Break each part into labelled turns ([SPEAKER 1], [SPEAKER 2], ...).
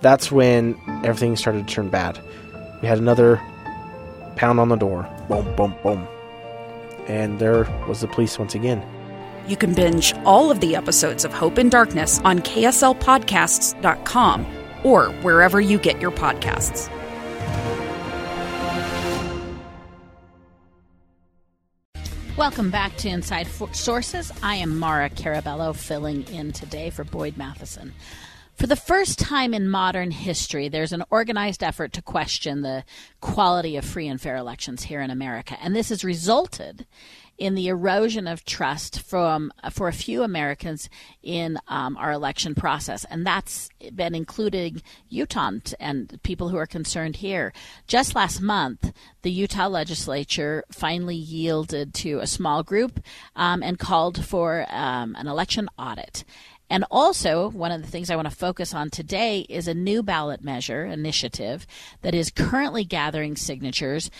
[SPEAKER 1] That's when everything started to turn bad. We had another pound on the door. Boom, boom, boom. And there was the police once again.
[SPEAKER 2] You can binge all of the episodes of Hope in Darkness on KSLPodcasts.com or wherever you get your podcasts.
[SPEAKER 3] Welcome back to Inside Sources. I am Mara Carabello filling in today for Boyd Matheson. For the first time in modern history, there's an organized effort to question the quality of free and fair elections here in America. And this has resulted in the erosion of trust from for a few Americans in um, our election process, and that's been including Utah and people who are concerned here. Just last month, the Utah legislature finally yielded to a small group um, and called for um, an election audit. And also, one of the things I want to focus on today is a new ballot measure initiative that is currently gathering signatures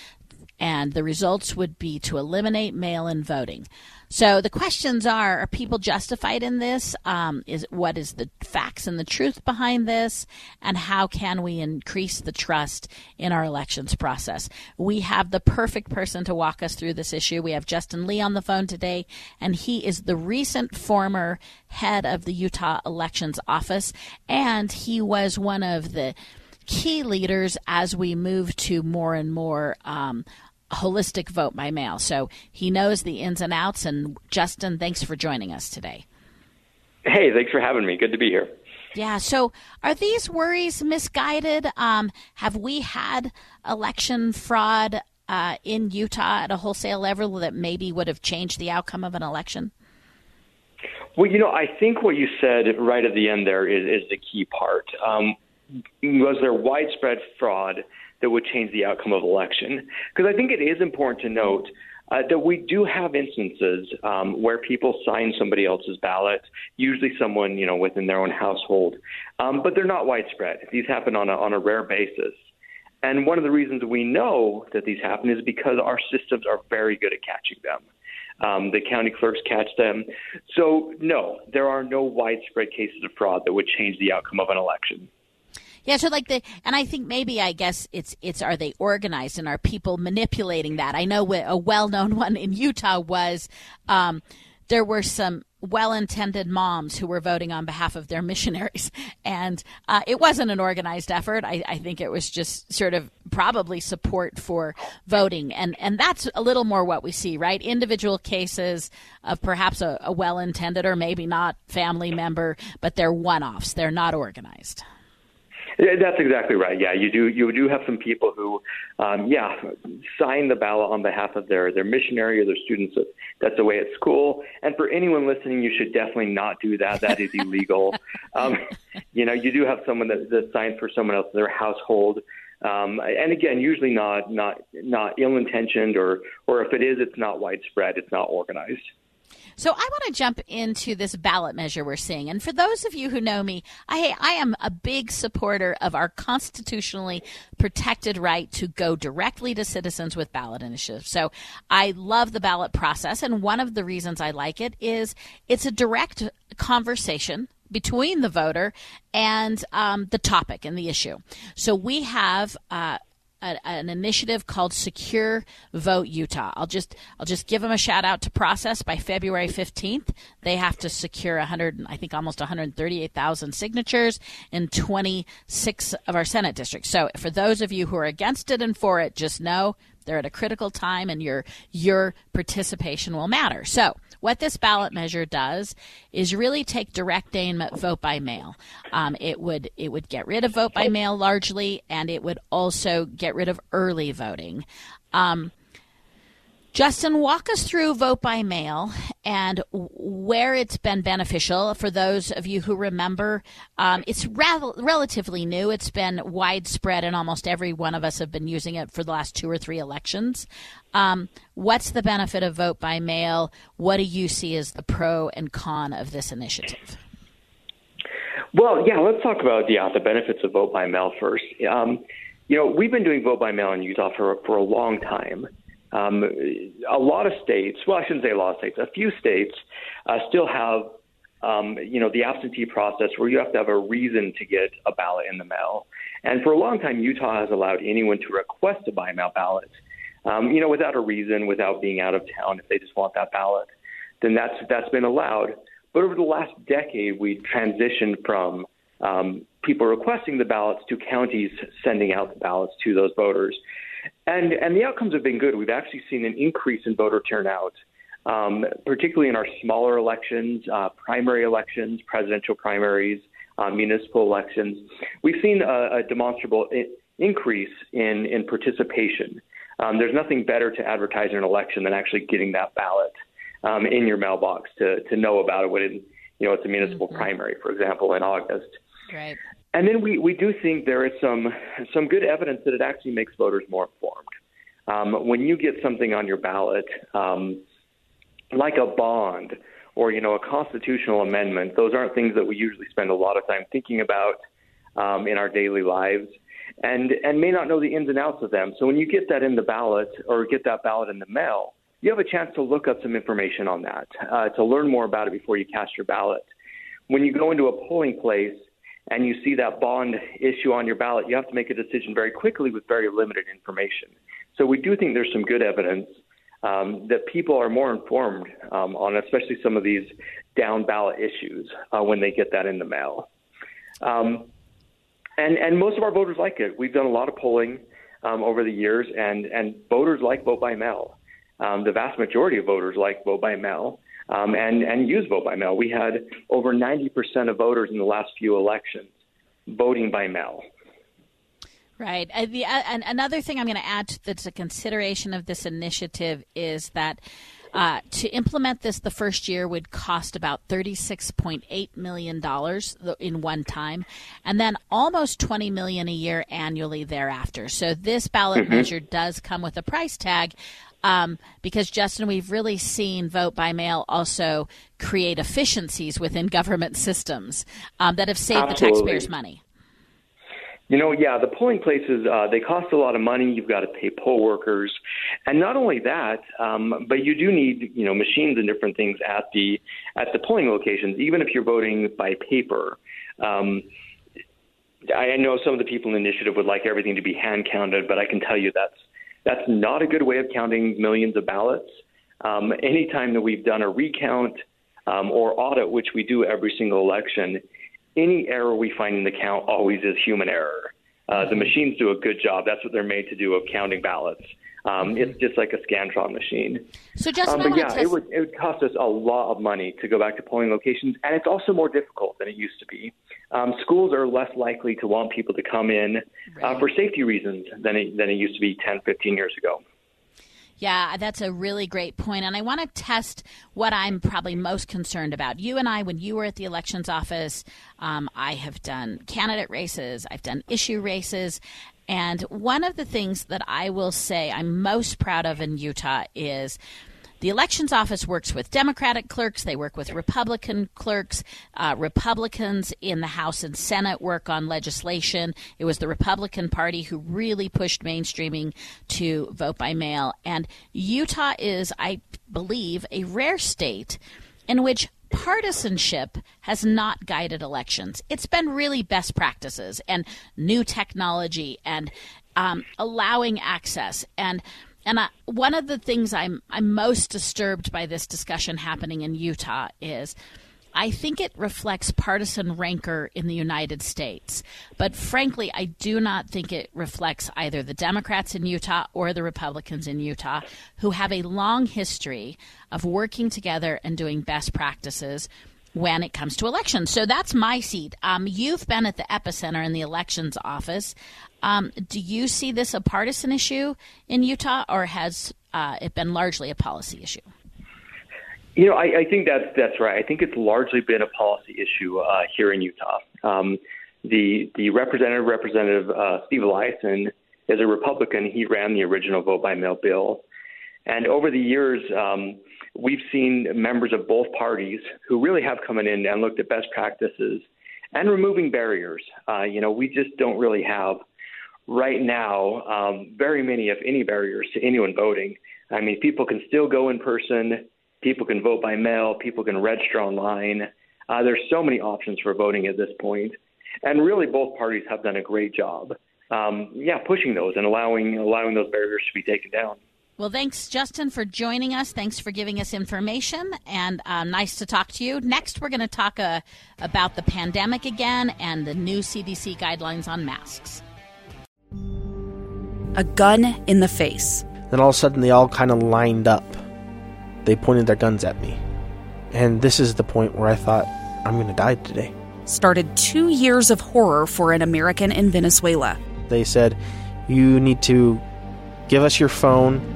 [SPEAKER 3] and the results would be to eliminate mail in voting. So the questions are: Are people justified in this? Um, is what is the facts and the truth behind this, and how can we increase the trust in our elections process? We have the perfect person to walk us through this issue. We have Justin Lee on the phone today, and he is the recent former head of the Utah Elections Office, and he was one of the key leaders as we move to more and more um, holistic vote by mail. So he knows the ins and outs. And Justin, thanks for joining us today.
[SPEAKER 4] Hey, thanks for having me. Good to be here.
[SPEAKER 3] Yeah. So, are these worries misguided? Um, have we had election fraud uh, in Utah at a wholesale level that maybe would have changed the outcome of an election?
[SPEAKER 4] Well, you know, I think what you said right at the end there is, is the key part. Um, was there widespread fraud? that would change the outcome of election. Because I think it is important to note uh, that we do have instances um, where people sign somebody else's ballot, usually someone you know within their own household, um, but they're not widespread. These happen on a, on a rare basis. And one of the reasons we know that these happen is because our systems are very good at catching them. Um, the county clerks catch them. So, no, there are no widespread cases of fraud that would change the outcome of an election.
[SPEAKER 3] Yeah, so like the, and I think maybe I guess it's it's are they organized and are people manipulating that? I know a well-known one in Utah was um, there were some well-intended moms who were voting on behalf of their missionaries, and uh, it wasn't an organized effort. I, I, think it was just sort of probably support for voting, and and that's a little more what we see, right? Individual cases of perhaps a, a well-intended or maybe not family member, but they're one-offs. They're not organized.
[SPEAKER 4] That's exactly right. Yeah, you do. You do have some people who, um, yeah, sign the ballot on behalf of their their missionary or their students. That's the way at school. And for anyone listening, you should definitely not do that. That is illegal. um, you know, you do have someone that, that signs for someone else in their household. Um, and again, usually not not not ill intentioned, or or if it is, it's not widespread. It's not organized.
[SPEAKER 3] So I want to jump into this ballot measure we're seeing. And for those of you who know me, I, I am a big supporter of our constitutionally protected right to go directly to citizens with ballot initiatives. So I love the ballot process. And one of the reasons I like it is it's a direct conversation between the voter and um, the topic and the issue. So we have uh, a, an initiative called Secure Vote Utah. I'll just I'll just give them a shout out to process by February 15th. They have to secure 100 I think almost 138,000 signatures in 26 of our Senate districts. So for those of you who are against it and for it, just know they're at a critical time and your your participation will matter. So what this ballot measure does is really take direct aim at vote by mail. Um, it would it would get rid of vote by mail largely, and it would also get rid of early voting. Um, Justin, walk us through vote by mail and where it's been beneficial. For those of you who remember, um, it's relatively new. It's been widespread, and almost every one of us have been using it for the last two or three elections. Um, what's the benefit of vote by mail? What do you see as the pro and con of this initiative?
[SPEAKER 4] Well, yeah, let's talk about yeah, the benefits of vote by mail first. Um, you know, we've been doing vote by mail in Utah for for a long time. Um, a lot of states, well, I shouldn't say a lot of states, a few states uh, still have, um, you know, the absentee process where you have to have a reason to get a ballot in the mail. And for a long time, Utah has allowed anyone to request a by mail ballot, um, you know, without a reason, without being out of town, if they just want that ballot, then that's that's been allowed. But over the last decade, we transitioned from um, people requesting the ballots to counties sending out the ballots to those voters. And, and the outcomes have been good. We've actually seen an increase in voter turnout, um, particularly in our smaller elections, uh, primary elections, presidential primaries, uh, municipal elections. We've seen a, a demonstrable I- increase in, in participation. Um, there's nothing better to advertise in an election than actually getting that ballot um, in your mailbox to, to know about it when it, you know it's a municipal mm-hmm. primary, for example, in August.
[SPEAKER 3] Right.
[SPEAKER 4] And then we, we do think there is some some good evidence that it actually makes voters more informed. Um, when you get something on your ballot, um, like a bond or you know a constitutional amendment, those aren't things that we usually spend a lot of time thinking about um, in our daily lives, and and may not know the ins and outs of them. So when you get that in the ballot or get that ballot in the mail, you have a chance to look up some information on that, uh, to learn more about it before you cast your ballot. When you go into a polling place and you see that bond issue on your ballot, you have to make a decision very quickly with very limited information. So we do think there's some good evidence um, that people are more informed um, on, especially some of these down ballot issues uh, when they get that in the mail. Um, and and most of our voters like it. We've done a lot of polling um, over the years, and and voters like vote by mail. Um, the vast majority of voters like vote by mail um, and, and use vote by mail. We had over 90% of voters in the last few elections voting by mail.
[SPEAKER 3] Right. Uh, the, uh, another thing I'm going to add that's a consideration of this initiative is that uh, to implement this the first year would cost about $36.8 million in one time, and then almost 20 million a year annually thereafter. So this ballot mm-hmm. measure does come with a price tag um, because Justin, we've really seen vote by mail also create efficiencies within government systems um, that have saved Absolutely. the taxpayers money.
[SPEAKER 4] You know, yeah, the polling places uh, they cost a lot of money. You've got to pay poll workers, and not only that, um, but you do need you know machines and different things at the at the polling locations. Even if you're voting by paper, um, I know some of the people in the initiative would like everything to be hand counted, but I can tell you that's that's not a good way of counting millions of ballots. Um, anytime that we've done a recount um, or audit, which we do every single election, any error we find in the count always is human error. Uh, the mm-hmm. machines do a good job. That's what they're made to do of counting ballots. Um, mm-hmm. It's just like a Scantron machine.
[SPEAKER 3] So, Justin,
[SPEAKER 4] um, but yeah,
[SPEAKER 3] test-
[SPEAKER 4] it would it would cost us a lot of money to go back to polling locations, and it's also more difficult than it used to be. Um, schools are less likely to want people to come in uh, right. uh, for safety reasons than it, than it used to be 10, 15 years ago.
[SPEAKER 3] Yeah, that's a really great point. And I want to test what I'm probably most concerned about. You and I, when you were at the elections office, um, I have done candidate races, I've done issue races. And one of the things that I will say I'm most proud of in Utah is the elections office works with Democratic clerks, they work with Republican clerks. Uh, Republicans in the House and Senate work on legislation. It was the Republican Party who really pushed mainstreaming to vote by mail. And Utah is, I believe, a rare state in which partisanship has not guided elections. It's been really best practices and new technology and um, allowing access. And and I, one of the things I'm I'm most disturbed by this discussion happening in Utah is I think it reflects partisan rancor in the United States. But frankly, I do not think it reflects either the Democrats in Utah or the Republicans in Utah, who have a long history of working together and doing best practices when it comes to elections. So that's my seat. Um, you've been at the epicenter in the elections office. Um, do you see this a partisan issue in Utah, or has uh, it been largely a policy issue?
[SPEAKER 4] You know, I, I think that's that's right. I think it's largely been a policy issue uh, here in Utah. Um, the the representative, Representative uh, Steve Eliason, is a Republican. He ran the original vote by mail bill, and over the years, um, we've seen members of both parties who really have come in and looked at best practices and removing barriers. Uh, you know, we just don't really have right now um, very many, if any, barriers to anyone voting. I mean, people can still go in person, people can vote by mail, people can register online. Uh, there's so many options for voting at this point, and really both parties have done a great job. Um, yeah, pushing those and allowing allowing those barriers to be taken down.
[SPEAKER 3] Well, thanks, Justin, for joining us. Thanks for giving us information, and uh, nice to talk to you. Next, we're going to talk uh, about the pandemic again and the new CDC guidelines on masks.
[SPEAKER 2] A gun in the face.
[SPEAKER 1] Then all of a sudden, they all kind of lined up. They pointed their guns at me. And this is the point where I thought, I'm going to die today.
[SPEAKER 2] Started two years of horror for an American in Venezuela.
[SPEAKER 1] They said, You need to give us your phone